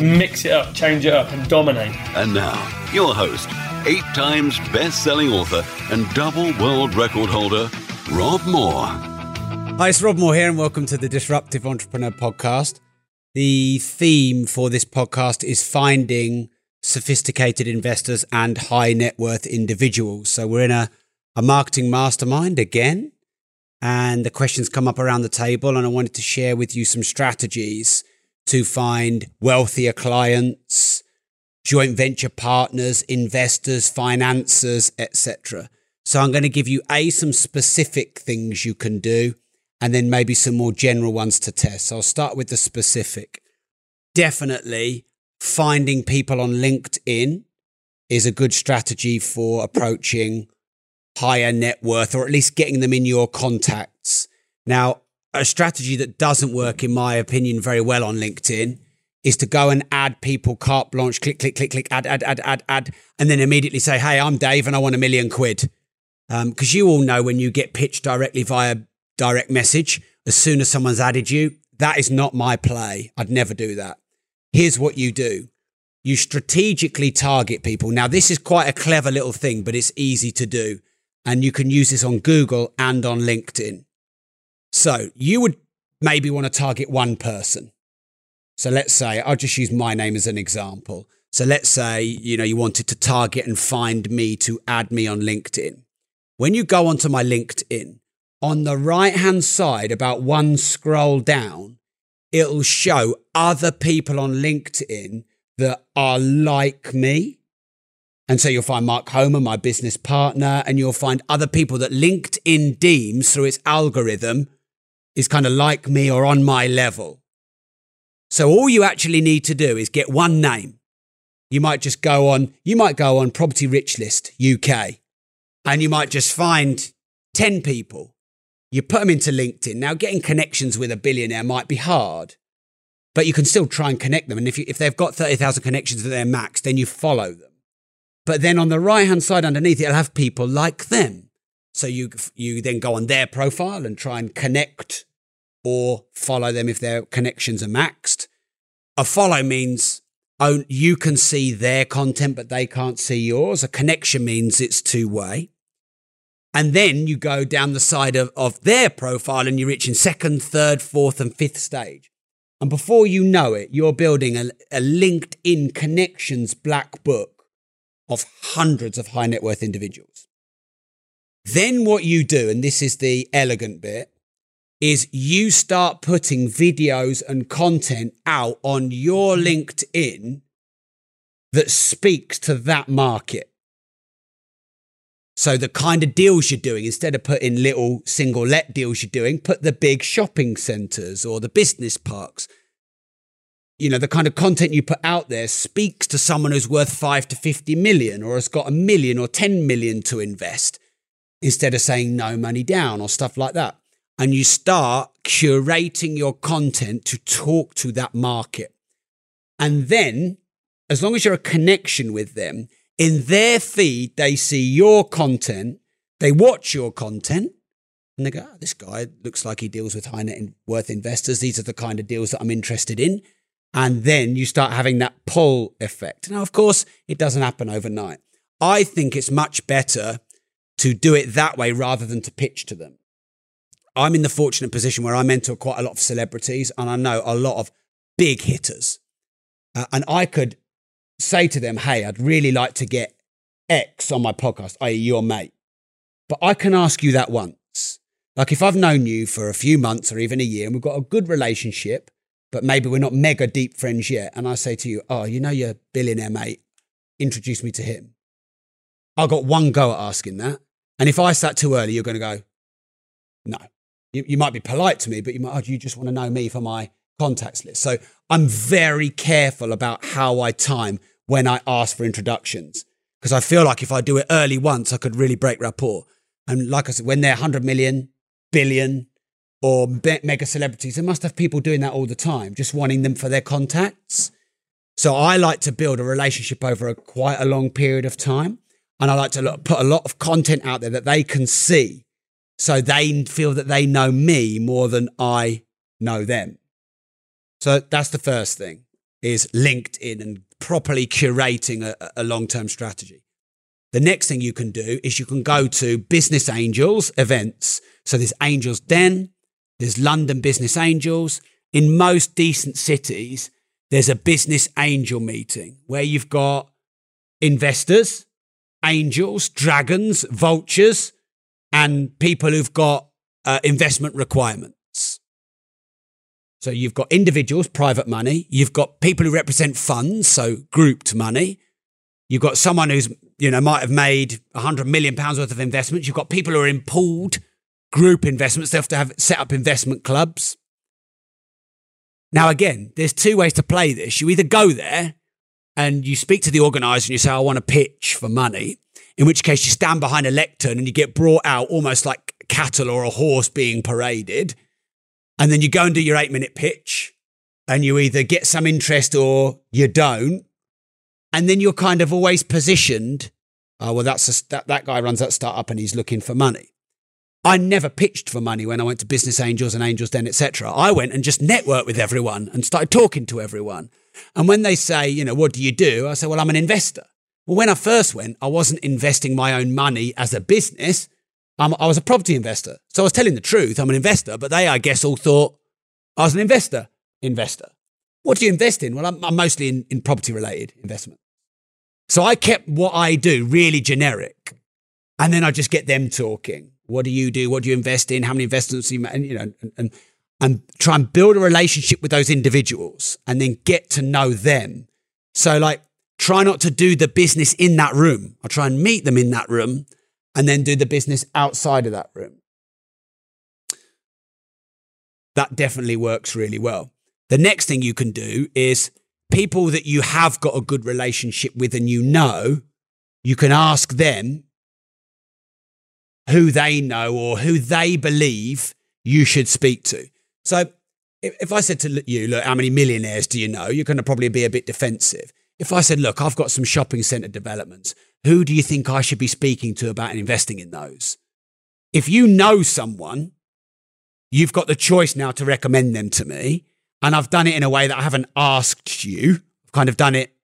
Mix it up, change it up, and dominate. And now, your host, eight times best selling author and double world record holder, Rob Moore. Hi, it's Rob Moore here, and welcome to the Disruptive Entrepreneur Podcast. The theme for this podcast is finding sophisticated investors and high net worth individuals. So we're in a, a marketing mastermind again, and the questions come up around the table, and I wanted to share with you some strategies to find wealthier clients, joint venture partners, investors, financiers, etc. So I'm going to give you a some specific things you can do and then maybe some more general ones to test. So I'll start with the specific. Definitely finding people on LinkedIn is a good strategy for approaching higher net worth or at least getting them in your contacts. Now, a strategy that doesn't work, in my opinion, very well on LinkedIn is to go and add people carte blanche, click, click, click, click, add, add, add, add, add, and then immediately say, Hey, I'm Dave and I want a million quid. Um, because you all know when you get pitched directly via direct message, as soon as someone's added you, that is not my play. I'd never do that. Here's what you do you strategically target people. Now, this is quite a clever little thing, but it's easy to do. And you can use this on Google and on LinkedIn. So you would maybe want to target one person. So let's say, I'll just use my name as an example. So let's say, you know, you wanted to target and find me to add me on LinkedIn. When you go onto my LinkedIn, on the right hand side, about one scroll down, it'll show other people on LinkedIn that are like me. And so you'll find Mark Homer, my business partner, and you'll find other people that LinkedIn deems through its algorithm is kind of like me or on my level. So all you actually need to do is get one name. You might just go on, you might go on Property Rich List UK and you might just find 10 people. You put them into LinkedIn. Now, getting connections with a billionaire might be hard, but you can still try and connect them. And if, you, if they've got 30,000 connections at their max, then you follow them. But then on the right hand side underneath, it'll have people like them. So you, you then go on their profile and try and connect or follow them if their connections are maxed. A follow means you can see their content, but they can't see yours. A connection means it's two way. And then you go down the side of, of their profile and you're reaching second, third, fourth, and fifth stage. And before you know it, you're building a, a LinkedIn connections black book of hundreds of high net worth individuals. Then what you do, and this is the elegant bit, is you start putting videos and content out on your LinkedIn that speaks to that market. So the kind of deals you're doing, instead of putting little single let deals you're doing, put the big shopping centers or the business parks. You know, the kind of content you put out there speaks to someone who's worth five to 50 million or has got a million or 10 million to invest instead of saying no money down or stuff like that. And you start curating your content to talk to that market. And then, as long as you're a connection with them, in their feed, they see your content, they watch your content, and they go, oh, this guy looks like he deals with high net worth investors. These are the kind of deals that I'm interested in. And then you start having that pull effect. Now, of course, it doesn't happen overnight. I think it's much better to do it that way rather than to pitch to them. I'm in the fortunate position where I mentor quite a lot of celebrities and I know a lot of big hitters. Uh, and I could say to them, hey, I'd really like to get X on my podcast, i.e., your mate. But I can ask you that once. Like if I've known you for a few months or even a year and we've got a good relationship, but maybe we're not mega deep friends yet, and I say to you, oh, you know your billionaire mate, introduce me to him. I got one go at asking that. And if I start too early, you're going to go, no. You, you might be polite to me, but you might, oh, you just want to know me for my contacts list? So I'm very careful about how I time when I ask for introductions because I feel like if I do it early once, I could really break rapport. And like I said, when they're 100 million, billion, or be- mega celebrities, they must have people doing that all the time, just wanting them for their contacts. So I like to build a relationship over a quite a long period of time. And I like to look, put a lot of content out there that they can see so they feel that they know me more than I know them. So that's the first thing is LinkedIn and properly curating a, a long-term strategy. The next thing you can do is you can go to Business Angels events. So there's Angels Den, there's London Business Angels. In most decent cities, there's a business angel meeting where you've got investors, angels, dragons, vultures, and people who've got uh, investment requirements. So you've got individuals, private money. You've got people who represent funds, so grouped money. You've got someone who's, you know, might have made a hundred million pounds worth of investments. You've got people who are in pooled group investments. They have to have set up investment clubs. Now, again, there's two ways to play this. You either go there and you speak to the organizer and you say, I want to pitch for money, in which case you stand behind a lectern and you get brought out almost like cattle or a horse being paraded. And then you go and do your eight minute pitch and you either get some interest or you don't. And then you're kind of always positioned. Oh, well, that's a, that, that guy runs that startup and he's looking for money. I never pitched for money when I went to Business Angels and Angels Den, etc. I went and just networked with everyone and started talking to everyone. And when they say, you know, what do you do? I say, well, I'm an investor. Well, when I first went, I wasn't investing my own money as a business. I was a property investor. So I was telling the truth. I'm an investor, but they, I guess, all thought I was an investor. Investor. What do you invest in? Well, I'm, I'm mostly in, in property related investment. So I kept what I do really generic. And then I just get them talking. What do you do? What do you invest in? How many investments you make? And, you know, and, and, and try and build a relationship with those individuals and then get to know them. So like try not to do the business in that room. I try and meet them in that room and then do the business outside of that room. That definitely works really well. The next thing you can do is people that you have got a good relationship with and you know, you can ask them who they know or who they believe you should speak to. So if, I said to you, look, how many millionaires do you know? You're going to probably be a bit defensive. If I said, look, I've got some shopping centre developments, who do you think I should be speaking to about investing in those? If you know someone, you've got the choice now to recommend them to me. And I've done it in a way that I haven't asked you. I've kind of done it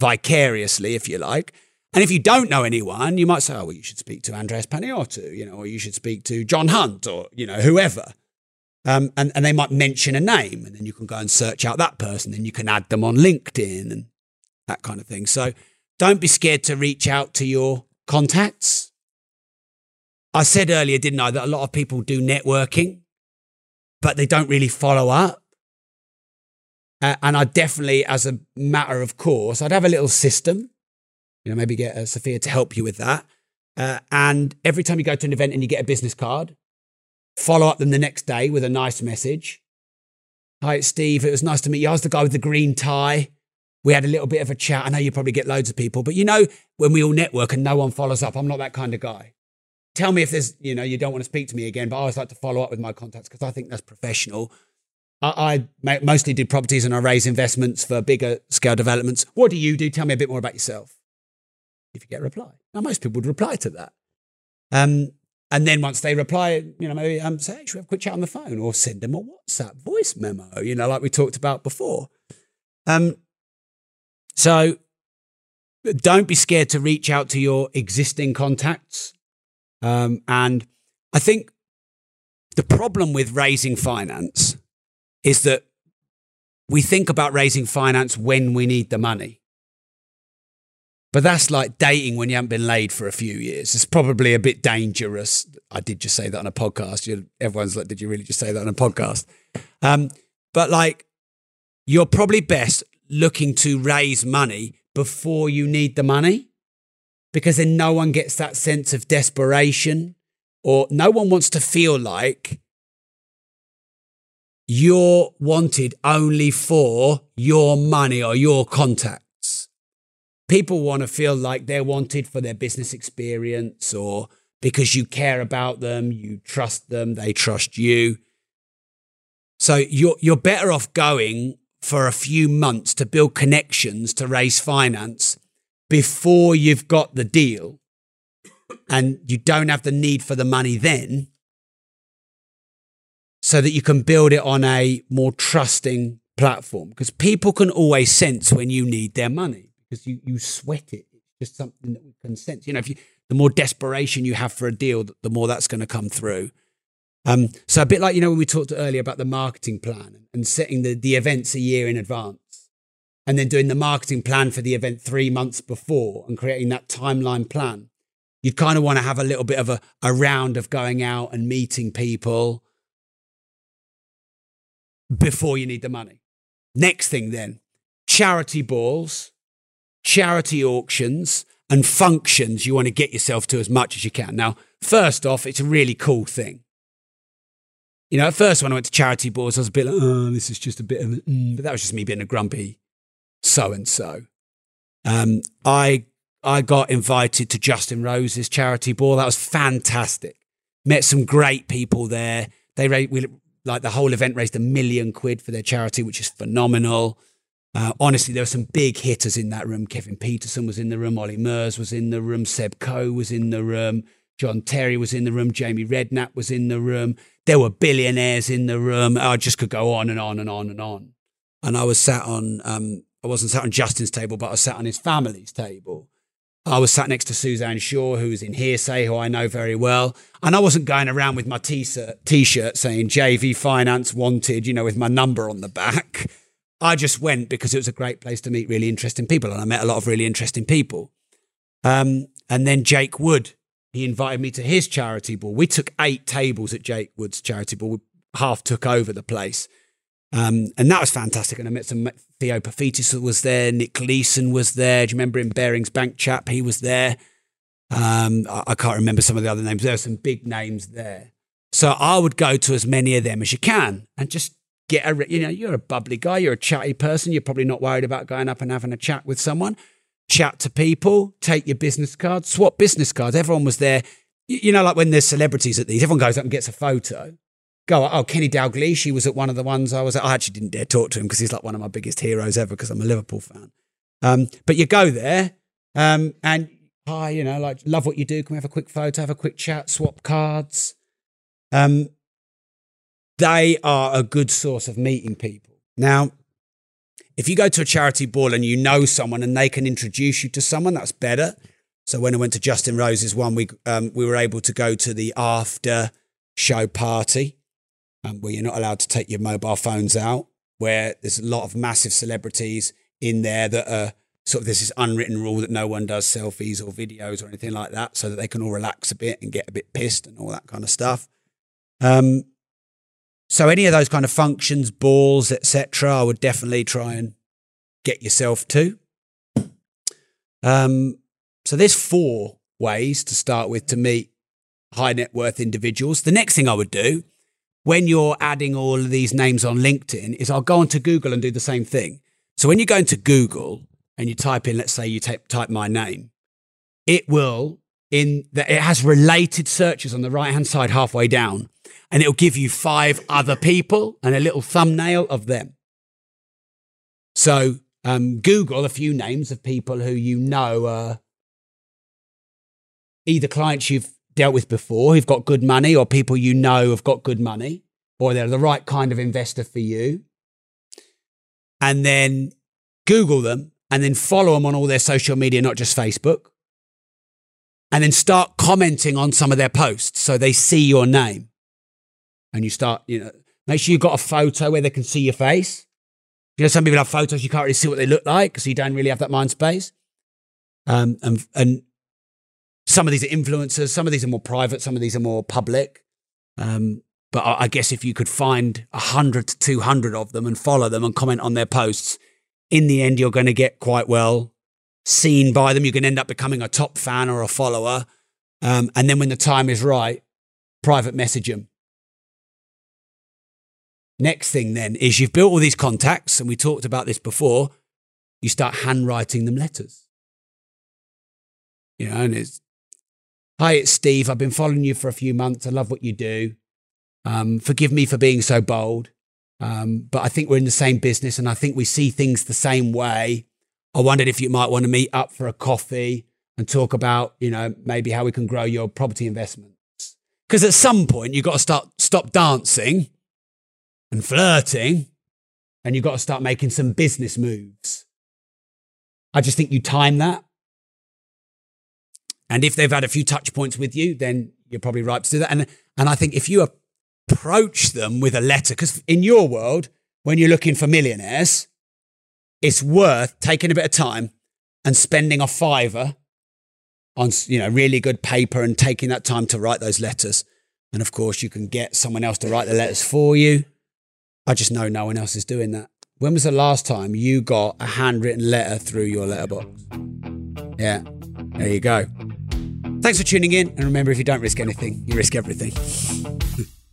vicariously, if you like. And if you don't know anyone, you might say, oh, well, you should speak to Andreas Panayiotou, you know, or you should speak to John Hunt or, you know, whoever. Um, and, and they might mention a name and then you can go and search out that person and you can add them on LinkedIn and that kind of thing. So don't be scared to reach out to your contacts. I said earlier, didn't I, that a lot of people do networking, but they don't really follow up. Uh, and I definitely, as a matter of course, I'd have a little system you know, maybe get uh, Sophia to help you with that. Uh, and every time you go to an event and you get a business card, follow up them the next day with a nice message. Hi, it's Steve. It was nice to meet you. I was the guy with the green tie. We had a little bit of a chat. I know you probably get loads of people, but you know, when we all network and no one follows up, I'm not that kind of guy. Tell me if there's, you know, you don't want to speak to me again, but I always like to follow up with my contacts because I think that's professional. I, I mostly did properties and I raise investments for bigger scale developments. What do you do? Tell me a bit more about yourself if you get a reply. Now, most people would reply to that. Um, and then once they reply, you know, maybe um, say, hey, should we have a quick chat on the phone or send them a WhatsApp voice memo, you know, like we talked about before. Um, so don't be scared to reach out to your existing contacts. Um, and I think the problem with raising finance is that we think about raising finance when we need the money. But that's like dating when you haven't been laid for a few years. It's probably a bit dangerous. I did just say that on a podcast. You, everyone's like, did you really just say that on a podcast? Um, but like, you're probably best looking to raise money before you need the money because then no one gets that sense of desperation or no one wants to feel like you're wanted only for your money or your contacts. People want to feel like they're wanted for their business experience or because you care about them, you trust them, they trust you. So you're you're better off going for a few months to build connections to raise finance before you've got the deal and you don't have the need for the money then so that you can build it on a more trusting platform because people can always sense when you need their money because you, you sweat it. It's just something that we can sense. You know if you the more desperation you have for a deal the more that's going to come through. Um, so a bit like you know when we talked earlier about the marketing plan and setting the, the events a year in advance and then doing the marketing plan for the event three months before and creating that timeline plan you'd kind of want to have a little bit of a, a round of going out and meeting people before you need the money. Next thing then, charity balls, charity auctions, and functions you want to get yourself to as much as you can. Now, first off, it's a really cool thing. You know, at first when I went to charity balls, I was a bit like, oh, this is just a bit of mm, but that was just me being a grumpy so and so. I I got invited to Justin Rose's charity ball. That was fantastic. Met some great people there. They we, like the whole event raised a million quid for their charity, which is phenomenal. Uh, honestly, there were some big hitters in that room. Kevin Pietersen was in the room. Ollie Murs was in the room. Seb Coe was in the room. John Terry was in the room. Jamie Redknapp was in the room. There were billionaires in the room. I just could go on and on and on and on. And I was sat on, um, I wasn't sat on Justin's table, but I was sat on his family's table. I was sat next to Suzanne Shaw, who was in Hear'Say, who I know very well. And I wasn't going around with my t shirt saying JV Finance Wanted, you know, with my number on the back. I just went because it was a great place to meet really interesting people. And I met a lot of really interesting people. Um, and then Jake Wood, he invited me to his charity ball. We took eight tables at Jake Wood's charity ball. We half took over the place. Um, and that was fantastic. And I met some Theo Paphitis was there, Nick Leeson was there. Do you remember him? Barings Bank chap, he was there. Um, I, I, can't remember some of the other names. There were some big names there. So I would go to as many of them as you can and just get a, you know, you're a bubbly guy, you're a chatty person, you're probably not worried about going up and having a chat with someone. Chat to people, take your business cards, swap business cards. Everyone was there. You know, like when there's celebrities at these, everyone goes up and gets a photo go, oh, Kenny Dalglish, he was at one of the ones I was at. I actually didn't dare talk to him because he's like one of my biggest heroes ever because I'm a Liverpool fan. Um, but you go there um, and, hi, you know, like, love what you do. Can we have a quick photo, have a quick chat, swap cards? Um, they are a good source of meeting people. Now, if you go to a charity ball and you know someone and they can introduce you to someone, that's better. So when I went to Justin Rose's one, we um, we were able to go to the after show party, um, where you're not allowed to take your mobile phones out, where there's a lot of massive celebrities in there that are sort of there's this unwritten rule that no one does selfies or videos or anything like that, so that they can all relax a bit and get a bit pissed and all that kind of stuff. Um, so any of those kind of functions, balls, etc., I would definitely try and get yourself to. Um, so there's four ways to start with to meet high net worth individuals. The next thing I would do when you're adding all of these names on LinkedIn is I'll go onto Google and do the same thing. So when you go into Google and you type in, let's say you type, type my name, it will in that it has related searches on the right hand side halfway down and it'll give you five other people and a little thumbnail of them. So um, Google a few names of people who you know are either clients you've dealt with before who've got good money or people you know have got good money or they're the right kind of investor for you. And then Google them and then follow them on all their social media, not just Facebook. And then start commenting on some of their posts so they see your name. And you start, you know, make sure you've got a photo where they can see your face. You know, some people have photos you can't really see what they look like because you don't really have that mind space. Um, and, and some of these are influencers, some of these are more private, some of these are more public. Um, but I, I guess if you could find 100 to 200 of them and follow them and comment on their posts, in the end, you're going to get quite well seen by them. You can end up becoming a top fan or a follower. Um, and then when the time is right, private message them. Next thing then is you've built all these contacts, and we talked about this before. You start handwriting them letters. You know, and it's, hi, it's Steve. I've been following you for a few months. I love what you do. Um, forgive me for being so bold. Um, but I think we're in the same business and I think we see things the same way. I wondered if you might want to meet up for a coffee and talk about, you know, maybe how we can grow your property investments. Because at some point you've got to start stop dancing and flirting and you've got to start making some business moves. I just think you time that. And if they've had a few touch points with you, then you're probably right to do that. And and I think if you approach them with a letter, because in your world, when you're looking for millionaires, it's worth taking a bit of time and spending a fiver on you know really good paper and taking that time to write those letters. And of course, you can get someone else to write the letters for you. I just know no one else is doing that. When was the last time you got a handwritten letter through your letterbox? Yeah, there you go. Thanks for tuning in. And remember, if you don't risk anything, you risk everything.